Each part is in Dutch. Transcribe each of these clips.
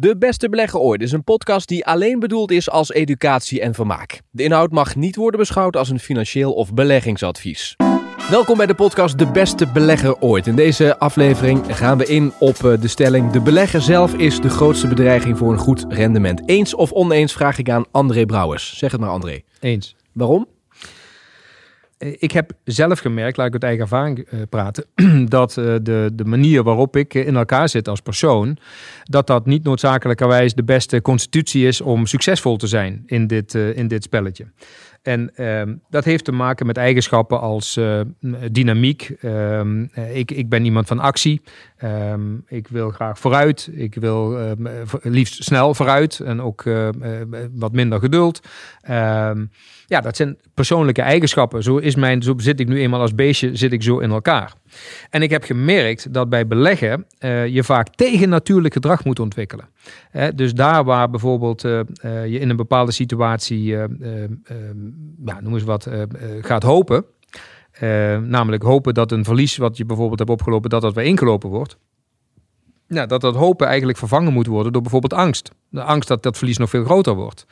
De Beste Belegger Ooit is een podcast die alleen bedoeld is als educatie en vermaak. De inhoud mag niet worden beschouwd als een financieel of beleggingsadvies. Welkom bij de podcast De Beste Belegger Ooit. In deze aflevering gaan we in op eh, de stelling... de belegger zelf is de grootste bedreiging voor een goed rendement. Eens of oneens vraag ik aan André Brouwers. Zeg het maar André. Eens. Waarom? Eh, Ik heb zelf gemerkt, laat ik uit eigen ervaring eh, praten, dat eh, de, de manier waarop ik in elkaar zit als persoon, dat dat niet noodzakelijkerwijs de beste constitutie is om succesvol te zijn in dit, in dit spelletje. En ehm, dat heeft te maken met eigenschappen als eh, dynamiek. Ehm, eh, ik, ik ben iemand van actie. Ehm, ik wil graag vooruit. Ik wil liefst snel vooruit en ook eh, eh, wat minder geduld. Ja, dat zijn persoonlijke eigenschappen. Zo, is mijn, zo zit ik nu eenmaal als beestje, zit ik zo in elkaar. En ik heb gemerkt dat bij beleggen je vaak tegen natuurlijk gedrag moet ontwikkelen. Dus daar waar bijvoorbeeld je in een bepaalde situatie, ja, noem eens wat, eh, eh, gaat hopen. namelijk hopen dat een verlies wat je bijvoorbeeld hebt opgelopen, dat dat weer ingelopen wordt. Ja, dat dat hopen eigenlijk vervangen moet worden door bijvoorbeeld angst. De angst dat dat verlies nog veel groter wordt.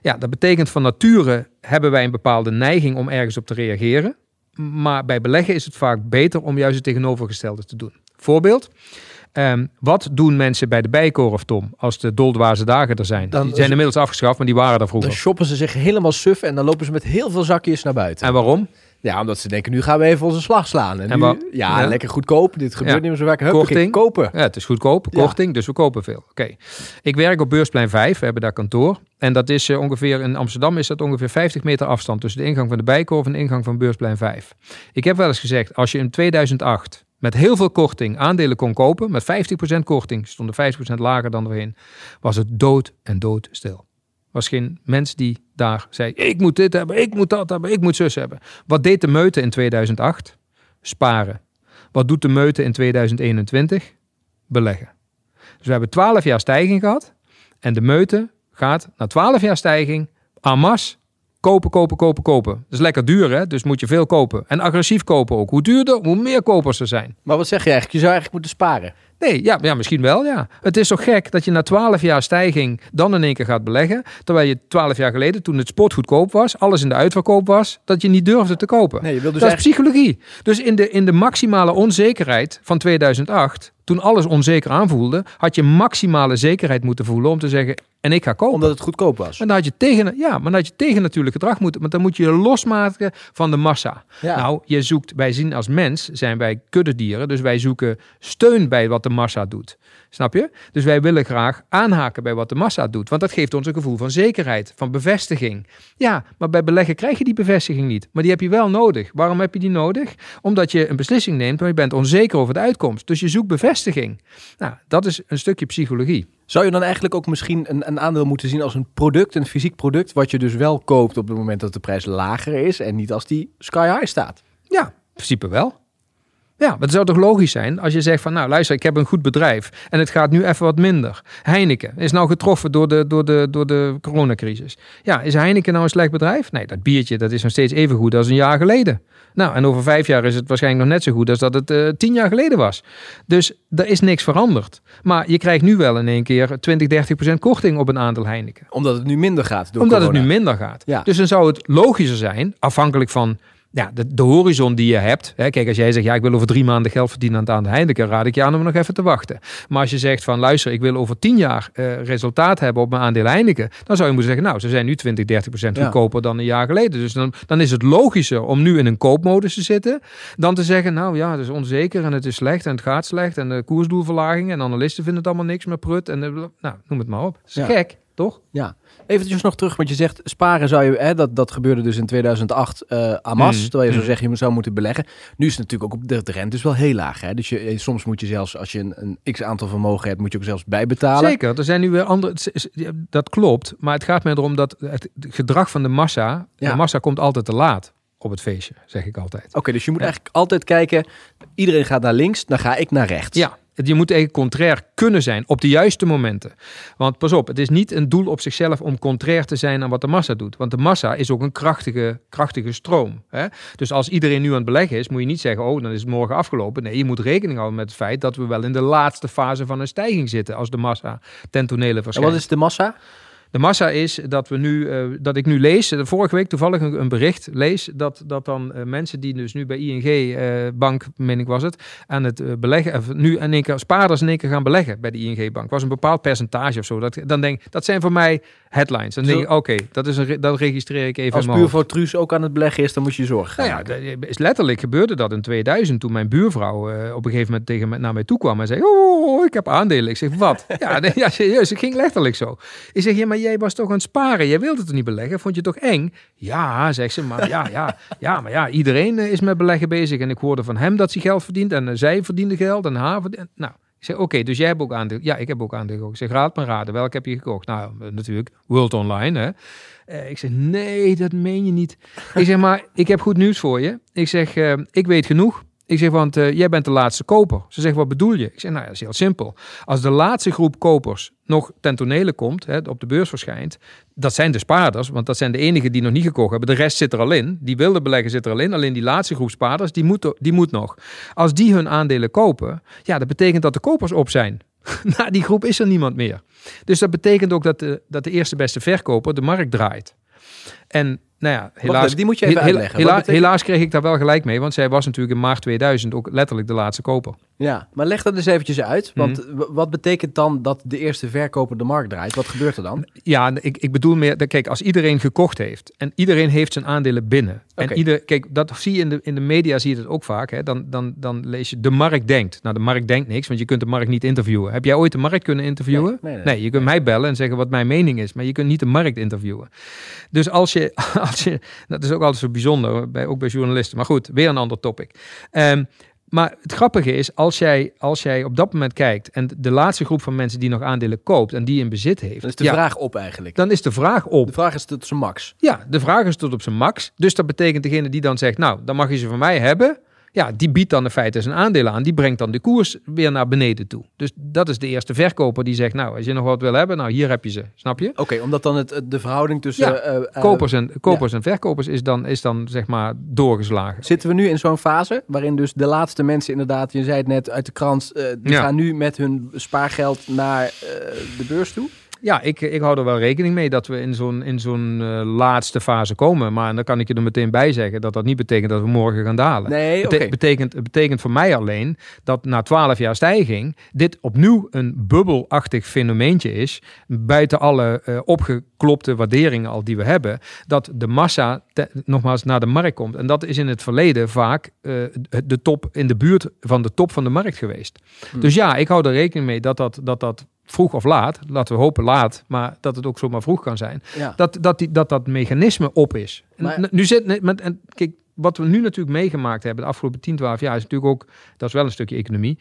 Ja, dat betekent van nature hebben wij een bepaalde neiging om ergens op te reageren. Maar bij beleggen is het vaak beter om juist het tegenovergestelde te doen. Voorbeeld. Ehm, wat doen mensen bij de Bijkorf, Tom, als de doldwaze dagen er zijn? Dan- die zijn inmiddels afgeschaft, maar die waren er vroeger. Dan shoppen ze zich helemaal suf en dan lopen ze met heel veel zakjes naar buiten. En waarom? Ja, omdat ze denken, nu gaan we even onze slag slaan. En, En nu, ja, ja. lekker goedkoop. Dit gebeurt Ja. niet meer zo vaak. Huppakee, Korting. kopen. Ja, het is goedkoop, Ja. korting, dus we kopen veel. Oké. Ik werk op Beursplein 5, we hebben daar kantoor. En dat is eh, ongeveer, in Amsterdam is dat ongeveer 50 meter afstand tussen de ingang van de Bijkorf en de ingang van Beursplein 5. Ik heb wel eens gezegd, als je in 2008 met heel veel korting aandelen kon kopen, met 50% korting, stonden 50% lager dan voorheen, was het dood en dood stil. Was geen mens die daar zei, ik moet dit hebben, ik moet dat hebben, ik moet zus hebben. Wat deed de meute in 2008? Sparen. Wat doet de meute in 2021? Beleggen. Dus we hebben 12 jaar stijging gehad. En de meute gaat na 12 jaar stijging masse kopen, kopen, kopen, kopen. Dat is lekker duur, hè? Dus moet je veel kopen. En agressief kopen ook. Hoe duurder, hoe meer kopers er zijn. Maar wat zeg je eigenlijk? Je zou eigenlijk moeten sparen. Nee, ja, ja, misschien wel, ja. Het is toch gek dat je na 12 jaar stijging dan in één keer gaat beleggen. Terwijl je 12 jaar geleden, toen het sport goedkoop was, alles in de uitverkoop was, dat je niet durfde te kopen. Nee, je dus dat eigenlijk... is psychologie. Dus in de, in de maximale onzekerheid van 2008, toen alles onzeker aanvoelde, had je maximale zekerheid moeten voelen om te zeggen, en ik ga kopen. Omdat het goedkoop was. Maar dan had je tegen, ja, maar dan had je tegen natuurlijk gedrag moeten. Want dan moet je je losmaken van de massa. Ja. Nou, je zoekt, wij zien als mens, zijn wij kuddedieren. Dus wij zoeken steun bij wat de massa doet. Snap je? Dus wij willen graag aanhaken bij wat de massa doet. Want dat geeft ons een gevoel van zekerheid, van bevestiging. Ja, maar bij beleggen krijg je die bevestiging niet. Maar die heb je wel nodig. Waarom heb je die nodig? Omdat je een beslissing neemt, maar je bent onzeker over de uitkomst. Dus je zoekt bevestiging. Nou, dat is een stukje psychologie. Zou je dan eigenlijk ook misschien een, een aandeel moeten zien als een product, een fysiek product, wat je dus wel koopt op het moment dat de prijs lager is en niet als die sky high staat? Ja, in principe wel. Ja, maar het zou toch logisch zijn als je zegt van nou luister, ik heb een goed bedrijf en het gaat nu even wat minder. Heineken is nou getroffen door de, door de, door de coronacrisis. Ja, is Heineken nou een slecht bedrijf? Nee, dat biertje dat is nog steeds even goed als een jaar geleden. Nou, en over vijf jaar is het waarschijnlijk nog net zo goed als dat het eh, tien jaar geleden was. Dus er is niks veranderd. Maar je krijgt nu wel in één keer 20, 30 procent korting op een aantal Heineken Omdat het nu minder gaat door omdat het nu minder gaat. Ja. Dus dan zou het logischer zijn, afhankelijk van ja, de, de horizon die je hebt. Hè, kijk, als jij zegt, ja, ik wil over drie maanden geld verdienen aan het aan Heineken, raad ik je aan om nog even te wachten. Maar als je zegt van, luister, ik wil over tien jaar eh, resultaat hebben op mijn aandeel Heineken, dan zou je moeten zeggen, nou, ze zijn nu 20, 30 procent Ja. goedkoper dan een jaar geleden. Dus dan, dan is het logischer om nu in een koopmodus te zitten, dan te zeggen, nou ja, het is onzeker en het is slecht en het gaat slecht en de koersdoelverlaging en analisten vinden het allemaal niks meer prut en nou, noem het maar op. Dat is Ja. gek, toch? Ja, eventjes nog terug, want je zegt sparen zou je, hè, dat, dat gebeurde dus in 2008 eh Amas, Mm. terwijl je zo Mm. zegt je zou moeten beleggen. Nu is het natuurlijk ook op de, de rente is wel heel laag, hè? dus je, eh, soms moet je zelfs als je een, een x aantal vermogen hebt, moet je ook zelfs bijbetalen. Zeker, er zijn nu weer andere. Dat klopt, maar het gaat mij erom dat het gedrag van de massa. Ja. De massa komt altijd te laat op het feestje, zeg ik altijd. Oké, dus je moet Ja. eigenlijk altijd kijken, iedereen gaat naar links, dan ga ik naar rechts. Ja, Je moet eigenlijk contrair kunnen zijn op de juiste momenten. Want pas op, het is niet een doel op zichzelf om contrair te zijn aan wat de massa doet. Want de massa is ook een krachtige, krachtige stroom. Hè? Dus als iedereen nu aan het beleggen is, moet je niet zeggen, oh, dan is het morgen afgelopen. Nee, je moet rekening houden met het feit dat we wel in de laatste fase van een stijging zitten als de massa ten tonele verschijnt. En wat is de massa? De massa is dat we nu, uh, dat ik nu lees, de vorige week toevallig een, een bericht lees, dat, dat dan uh, mensen die dus nu bij ING Bank, meen ik was het, aan het beleggen, of nu in één keer spaarders in één keer gaan beleggen bij de ING Bank. Was een bepaald percentage of zo. Dat, dan denk dat zijn voor mij headlines. Dan denk ik, oké, dat is een, dat registreer ik even Als buurvrouw ook aan het beleggen is, dan moet je zorgen nou ja, is letterlijk gebeurde dat in 2000 toen mijn buurvrouw op een gegeven moment tegen me, naar mij toe kwam en zei, oh, ik heb aandelen. Ik zeg, wat? ja, nee, ja, serieus, het ging letterlijk zo. Ik zeg, ja, maar jij was toch aan het sparen? Jij wilde het niet beleggen? Vond je het toch eng? Ja, zegt ze, maar ja, ja, ja, maar ja, iedereen is met beleggen bezig. En ik hoorde van hem dat hij geld verdient en zij verdiende geld en haar. Nou, ik zeg, oké, dus jij hebt ook aandeel. Ja, ik heb ook aandeel gekocht. Ik zeg, raad maar raden, welke heb je gekocht? Nou, natuurlijk, World Online, hè. Uh, ik zeg, nee, dat meen je niet. ik zeg, maar ik heb goed nieuws voor je. Ik zeg, uh, ik weet genoeg. Ik zeg, want uh, jij bent de laatste koper. Ze zegt, wat bedoel je? Ik zeg, nou, dat is heel simpel. Als de laatste groep kopers nog ten tonele komt, hè, op de beurs verschijnt, dat zijn de spaarders, want dat zijn de enigen die nog niet gekocht hebben. De rest zit er al in. Die wilde beleggen zit er al in. Alleen die laatste groep spaarders, die moet, die moet nog. Als die hun aandelen kopen, ja, dat betekent dat de kopers op zijn. Na die groep is er niemand meer. Dus dat betekent ook dat de, dat de eerste beste verkoper de markt draait. En nou ja, helaas, die moet je even uitleggen. Hela, Helaas kreeg ik daar wel gelijk mee, want zij was natuurlijk in maart 2000 ook letterlijk de laatste koper. Ja, maar leg dat eens eventjes uit. Want mhm. wat betekent dan dat de eerste verkoper de markt draait? Wat gebeurt er dan? Ja, ik, ik bedoel meer, kijk, als iedereen gekocht heeft en iedereen heeft zijn aandelen binnen. En ieder, kijk, dat zie je in de, in de media, zie je het ook vaak. Hè? Dan, dan, dan lees je, de markt denkt. Nou, de markt denkt niks, want je kunt de markt niet interviewen. Heb jij ooit de markt kunnen interviewen? Nee, nee, nee, je kunt mij bellen en zeggen wat mijn mening is, maar je kunt niet de markt interviewen. Dus als je, als je dat is ook altijd zo bijzonder, bij, ook bij journalisten. Maar goed, weer een ander topic. Um, maar het grappige is, als jij, als jij op dat moment kijkt en de laatste groep van mensen die nog aandelen koopt en die in bezit heeft. Dan is de vraag op eigenlijk. Dan is de vraag op. De vraag is tot op zijn max. Ja, de vraag is tot op zijn max. Dus dat betekent degene die dan zegt, nou, dan mag je ze van mij hebben. Ja, die biedt dan in feite zijn aandelen aan. Die brengt dan de koers weer naar beneden toe. Dus dat is de eerste verkoper die zegt, nou, als je nog wat wil hebben, nou, hier heb je ze. Snap je? Oké, omdat dan het, de verhouding tussen... Ja, uh, uh, kopers en, kopers en verkopers is dan, is dan, zeg maar, doorgeslagen. Zitten we nu in zo'n fase waarin dus de laatste mensen inderdaad, je zei het net uit de krant, uh, die gaan nu met hun spaargeld naar de beurs toe? Ja, ik, ik hou er wel rekening mee dat we in zo'n, in zo'n uh, laatste fase komen. Maar dan kan ik je er meteen bij zeggen dat dat niet betekent dat we morgen gaan dalen. Nee, okay. het, betekent, het betekent voor mij alleen dat na twaalf jaar stijging dit opnieuw een bubbelachtig fenomeentje is. Buiten alle uh, opgeklopte waarderingen al die we hebben. Dat de massa te, nogmaals naar de markt komt. En dat is in het verleden vaak uh, de top in de buurt van de top van de markt geweest. Hmm. Dus ja, ik hou er rekening mee dat dat, dat, dat vroeg of laat, laten we hopen laat, maar dat het ook zomaar vroeg kan zijn, dat, dat, die, dat dat mechanisme op is. En, nu zit, met, en, kijk, wat we nu natuurlijk meegemaakt hebben de afgelopen 10, 12 jaar is natuurlijk ook, dat is wel een stukje economie,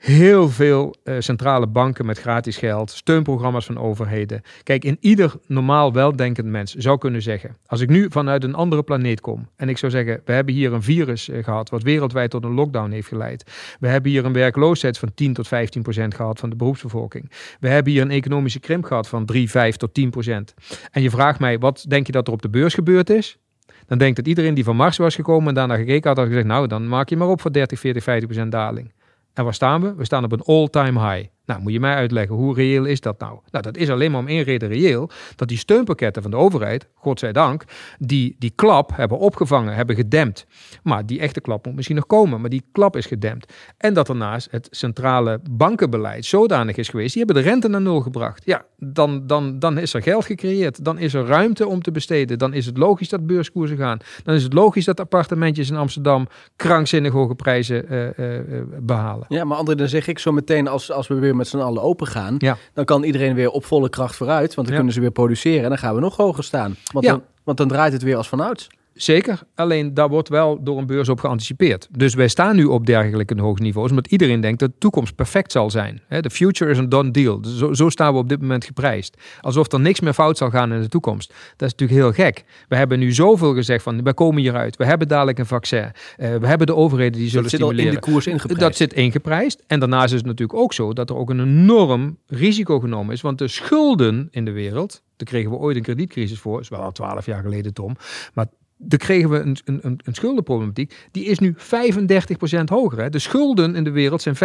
heel veel uh, centrale banken met gratis geld, steunprogramma's van overheden. Kijk, in ieder normaal weldenkend mens zou kunnen zeggen: als ik nu vanuit een andere planeet kom en ik zou zeggen: we hebben hier een virus uh, gehad wat wereldwijd tot een lockdown heeft geleid. We hebben hier een werkloosheid van 10 tot 15 procent gehad van de beroepsbevolking. We hebben hier een economische krimp gehad van 3, 5 tot 10 procent. En je vraagt mij: wat denk je dat er op de beurs gebeurd is? Dan denkt dat iedereen die van Mars was gekomen en daarna gekeken had, had gezegd: nou, dan maak je maar op voor 30, 40, 50 procent daling. En waar staan we? We staan op een all-time high. Nou, moet je mij uitleggen, hoe reëel is dat nou? Nou, dat is alleen maar om één reden reëel. Dat die steunpakketten van de overheid, godzijdank, die, die klap hebben opgevangen, hebben gedempt. Maar die echte klap moet misschien nog komen, maar die klap is gedempt. En dat daarnaast het centrale bankenbeleid zodanig is geweest, die hebben de rente naar nul gebracht. Ja, dan, dan, dan is er geld gecreëerd. Dan is er ruimte om te besteden. Dan is het logisch dat beurskoersen gaan. Dan is het logisch dat appartementjes in Amsterdam krankzinnig hoge prijzen uh, uh, behalen. Ja, maar André, dan zeg ik zo meteen als, als we weer met z'n allen open gaan, ja. dan kan iedereen weer op volle kracht vooruit. Want dan kunnen ze weer produceren en dan gaan we nog hoger staan. Want, dan, want dan draait het weer als vanouds. Zeker, alleen daar wordt wel door een beurs op geanticipeerd. Dus wij staan nu op dergelijke hoge niveaus, omdat iedereen denkt dat de toekomst perfect zal zijn. De future is een done deal. Dus zo, zo, staan we op dit moment geprijsd. Alsof er niks meer fout zal gaan in de toekomst. Dat is natuurlijk heel gek. We hebben nu zoveel gezegd van, we komen hieruit. We hebben dadelijk een vaccin. Uh, we hebben de overheden die zullen dat stimuleren. Zit in de koers ingeprijsd. Dat zit ingeprijsd. En daarnaast is het natuurlijk ook zo dat er ook een enorm risico genomen is. Want de schulden in de wereld, daar kregen we ooit een kredietcrisis voor, dat is wel al twaalf jaar geleden, Tom. Maar dan kregen we een, een, een schuldenproblematiek. Die is nu 35% hoger. Hè. De schulden in de wereld zijn 35%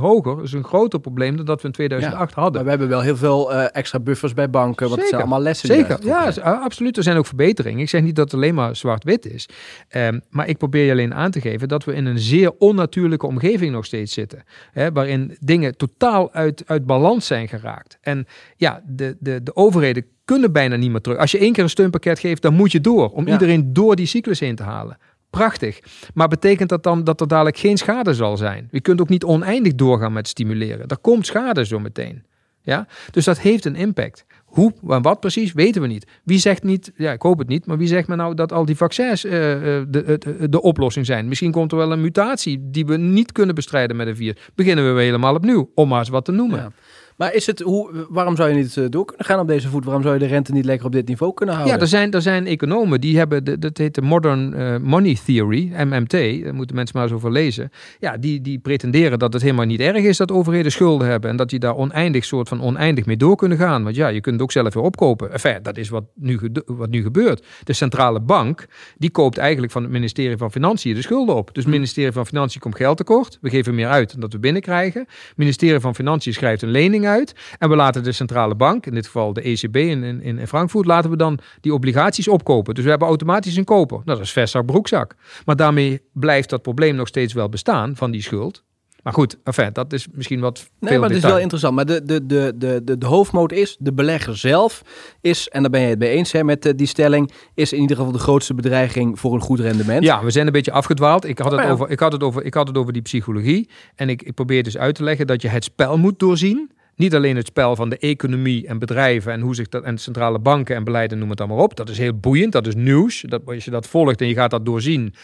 hoger. Dat is een groter probleem dan dat we in 2008 hadden. Maar we hebben wel heel veel uh, extra buffers bij banken. Want het zijn allemaal lessen. Zeker, ja, absoluut. Er zijn ook verbeteringen. Ik zeg niet dat het alleen maar zwart-wit is. Um, maar ik probeer je alleen aan te geven dat we in een zeer onnatuurlijke omgeving nog steeds zitten. Hè, waarin dingen totaal uit, uit balans zijn geraakt. En ja, de, de, de overheden kunnen bijna niet meer terug. Als je één keer een steunpakket geeft, dan moet je door. Om iedereen door die cyclus heen te halen. Prachtig. Maar betekent dat dan dat er dadelijk geen schade zal zijn? Je kunt ook niet oneindig doorgaan met stimuleren. Er komt schade zo meteen. Ja? Dus dat heeft een impact. Hoe en wat precies, weten we niet. Wie zegt niet, ja, ik hoop het niet, maar wie zegt me nou dat al die vaccins uh, de, de, de, oplossing zijn? Misschien komt er wel een mutatie die we niet kunnen bestrijden met een virus. Beginnen we weer helemaal opnieuw, om maar eens wat te noemen. Ja. Maar is het, hoe, waarom zou je niet uh, door kunnen gaan op deze voet? Waarom zou je de rente niet lekker op dit niveau kunnen houden? Ja, er zijn, er zijn economen die hebben, de, dat heet de Modern uh, Money Theory, MMT, daar moeten mensen maar eens over lezen. Ja, die, die pretenderen dat het helemaal niet erg is dat overheden schulden hebben en dat die daar oneindig, soort van oneindig mee door kunnen gaan. Want ja, je kunt het ook zelf weer opkopen. Enfin, dat is wat nu, wat nu gebeurt. De centrale bank, die koopt eigenlijk van het ministerie van Financiën de schulden op. Dus het ministerie van Financiën komt geld tekort. We geven meer uit dan dat we binnenkrijgen. Het ministerie van Financiën schrijft een lening uit. En we laten de centrale bank, in dit geval de ECB in, in, in Frankfurt, laten we dan die obligaties opkopen. Dus we hebben automatisch een koper. Nou, dat is vestzak, broekzak. Maar daarmee blijft dat probleem nog steeds wel bestaan van die schuld. Maar goed, enfin, dat is misschien wat. Nee, maar het is wel interessant. Maar de, de, de, de, de, de hoofdmoot is: de belegger zelf is, en daar ben je het mee eens hè, met uh, die stelling, is in ieder geval de grootste bedreiging voor een goed rendement. Ja, we zijn een beetje afgedwaald. Ik had het, oh over, ik had het, over, ik had het over die psychologie. En ik, ik probeer dus uit te leggen dat je het spel moet doorzien. Niet alleen het spel van de economie en bedrijven en hoe zich dat en centrale banken en beleiden, noem het allemaal op. Dat is heel boeiend, dat is nieuws. Dat, als je dat volgt en je gaat dat doorzien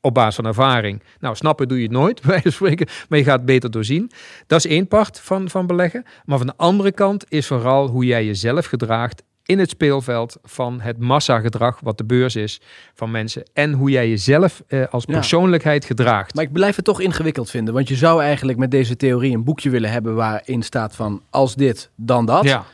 op basis van ervaring. Nou, snappen doe je het nooit, bij spreken, maar je gaat het beter doorzien. Dat is één part van, van beleggen. Maar van de andere kant is vooral hoe jij jezelf gedraagt in het speelveld van het massagedrag, wat de beurs is van mensen. En hoe jij jezelf eh, als persoonlijkheid gedraagt. Maar ik blijf het toch ingewikkeld vinden. Want je zou eigenlijk met deze theorie een boekje willen hebben waarin staat van als dit, dan dat. Ja.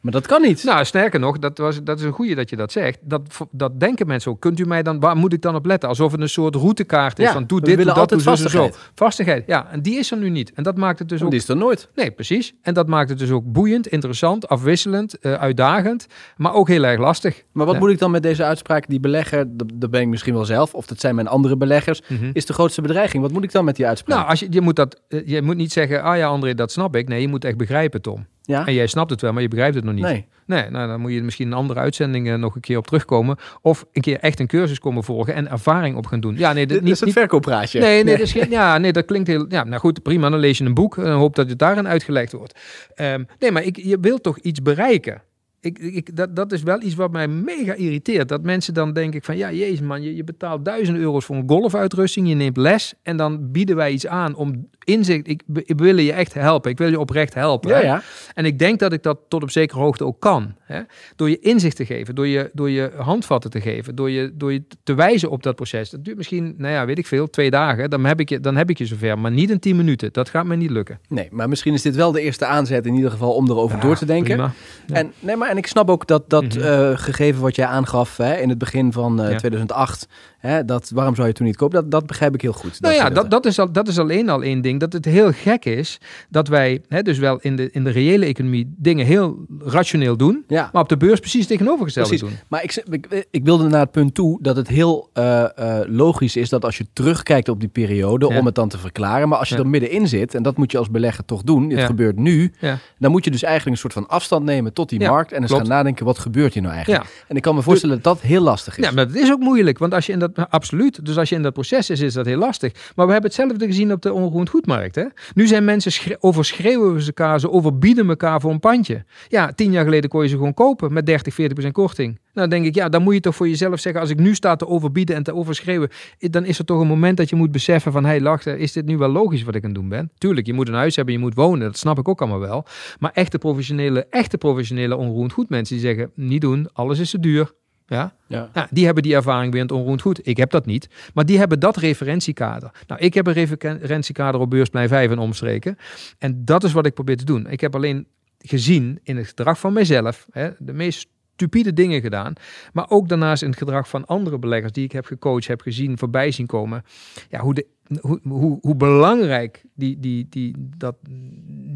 Maar dat kan niet. Nou, sterker nog, dat, was, dat is een goede dat je dat zegt. Dat, dat denken mensen ook. Kunt u mij dan, waar moet ik dan op letten? Alsof het een soort routekaart is van doe dit, doe dat, doe vastigheid. zo. Vastigheid, ja. En die is er nu niet. En dat maakt het dus ook... Die is er nooit. Nee, precies. En dat maakt het dus ook boeiend, interessant, afwisselend, uh, uitdagend. Maar ook heel erg lastig. Maar wat moet ik dan met deze uitspraak? Die belegger, dat ben ik misschien wel zelf, of dat zijn mijn andere beleggers, mhm. is de grootste bedreiging. Wat moet ik dan met die uitspraak? Nou, als je, je, moet dat, eh, je moet niet zeggen, ah ja André, dat snap ik. Nee, je moet echt begrijpen, Tom. Ja? En jij snapt het wel, maar je begrijpt het nog niet. Nee. Nee, nou, dan moet je misschien een andere uitzending uh, nog een keer op terugkomen. Of een keer echt een cursus komen volgen en ervaring op gaan doen. Ja, nee, niet, is een verkooppraatje. Nee, nee, Dat is geen, ja, nee, dat klinkt heel... Ja, nou goed, prima, dan lees je een boek en hoop dat het daarin uitgelegd wordt. Um, nee, maar ik, je wilt toch iets bereiken? Ik, ik, dat, dat is wel iets wat mij mega irriteert. Dat mensen dan denken van, ja, jezus man, je, je betaalt duizend euro's voor een golfuitrusting, je neemt les en dan bieden wij iets aan om inzicht. Ik, ik wil je echt helpen. Ik wil je oprecht helpen. Ja, ja. En ik denk dat ik dat tot op zekere hoogte ook kan. Hè? Door je inzicht te geven, door je, door je handvatten te geven, door je, door je te wijzen op dat proces. Dat duurt misschien, nou ja, weet ik veel, twee dagen. Dan heb ik je, dan heb ik je zover. Maar niet in tien minuten. Dat gaat me niet lukken. Nee, maar misschien is dit wel de eerste aanzet in ieder geval om erover door te denken. En, nee, maar, en ik snap ook dat dat mhm. eh, gegeven wat jij aangaf hè, in het begin van uh, ja. 2008 Hè, dat, waarom zou je toen niet kopen? Dat, dat begrijp ik heel goed. Nou ja, dat, dat, is al, dat is alleen al één ding. Dat het heel gek is dat wij hè, dus wel in de, in de reële economie dingen heel rationeel doen. Ja. Maar op de beurs precies tegenovergestelde doen. Maar ik, ik, ik, wilde naar het punt toe dat het heel uh, uh, logisch is dat als je terugkijkt op die periode, om het dan te verklaren. Maar als je ja. er middenin zit, en dat moet je als belegger toch doen, het gebeurt nu. Dan moet je dus eigenlijk een soort van afstand nemen tot die markt. En eens gaan nadenken, wat gebeurt hier nou eigenlijk? En ik kan me voorstellen dat dat heel lastig is. Ja, maar dat is ook moeilijk. Want als je in dat absoluut. Dus als je in dat proces is, is dat heel lastig. Maar we hebben hetzelfde gezien op de onroerend goedmarkt. Hè? Nu zijn mensen schre overschreeuwen ze elkaar, ze overbieden elkaar voor een pandje. Ja, tien jaar geleden kon je ze gewoon kopen met 30, 40 procent korting. Nou, dan denk ik, ja, dan moet je toch voor jezelf zeggen, als ik nu sta te overbieden en te overschreeuwen, dan is er toch een moment dat je moet beseffen van, hé, hey, lacht, is dit nu wel logisch wat ik aan het doen ben? Tuurlijk, je moet een huis hebben, je moet wonen, dat snap ik ook allemaal wel. Maar echte professionele, echte professionele onroerend goed mensen die zeggen, niet doen, alles is te duur. Ja? Ja. ja. die hebben die ervaring weer in het onroerend goed. Ik heb dat niet. Maar die hebben dat referentiekader. Nou, ik heb een referentiekader op beursplein 5 en omstreken. En dat is wat ik probeer te doen. Ik heb alleen gezien in het gedrag van mijzelf, hè, de meest stupide dingen gedaan. Maar ook daarnaast in het gedrag van andere beleggers die ik heb gecoacht, heb gezien, voorbij zien komen. Ja, hoe, de, hoe, hoe, hoe belangrijk die, die, die, dat,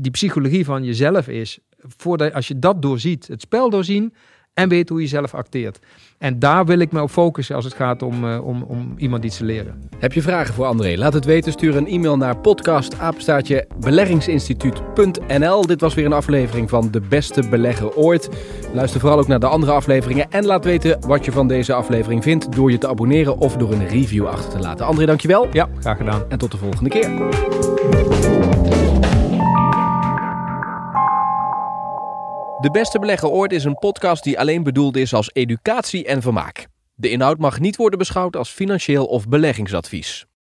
die psychologie van jezelf is. Voordat, als je dat doorziet, het spel doorzien en weet hoe je zelf acteert. En daar wil ik me op focussen als het gaat om, uh, om, om iemand iets te leren. Heb je vragen voor André? Laat het weten. Stuur een e-mail naar podcastapenstaatje beleggingsinstituut.nl. Dit was weer een aflevering van De Beste Belegger Ooit. Luister vooral ook naar de andere afleveringen. En laat weten wat je van deze aflevering vindt door je te abonneren of door een review achter te laten. André, dankjewel. Ja, graag gedaan. En tot de volgende keer. De Beste Belegger Ooit is een podcast die alleen bedoeld is als educatie en vermaak. De inhoud mag niet worden beschouwd als financieel of beleggingsadvies.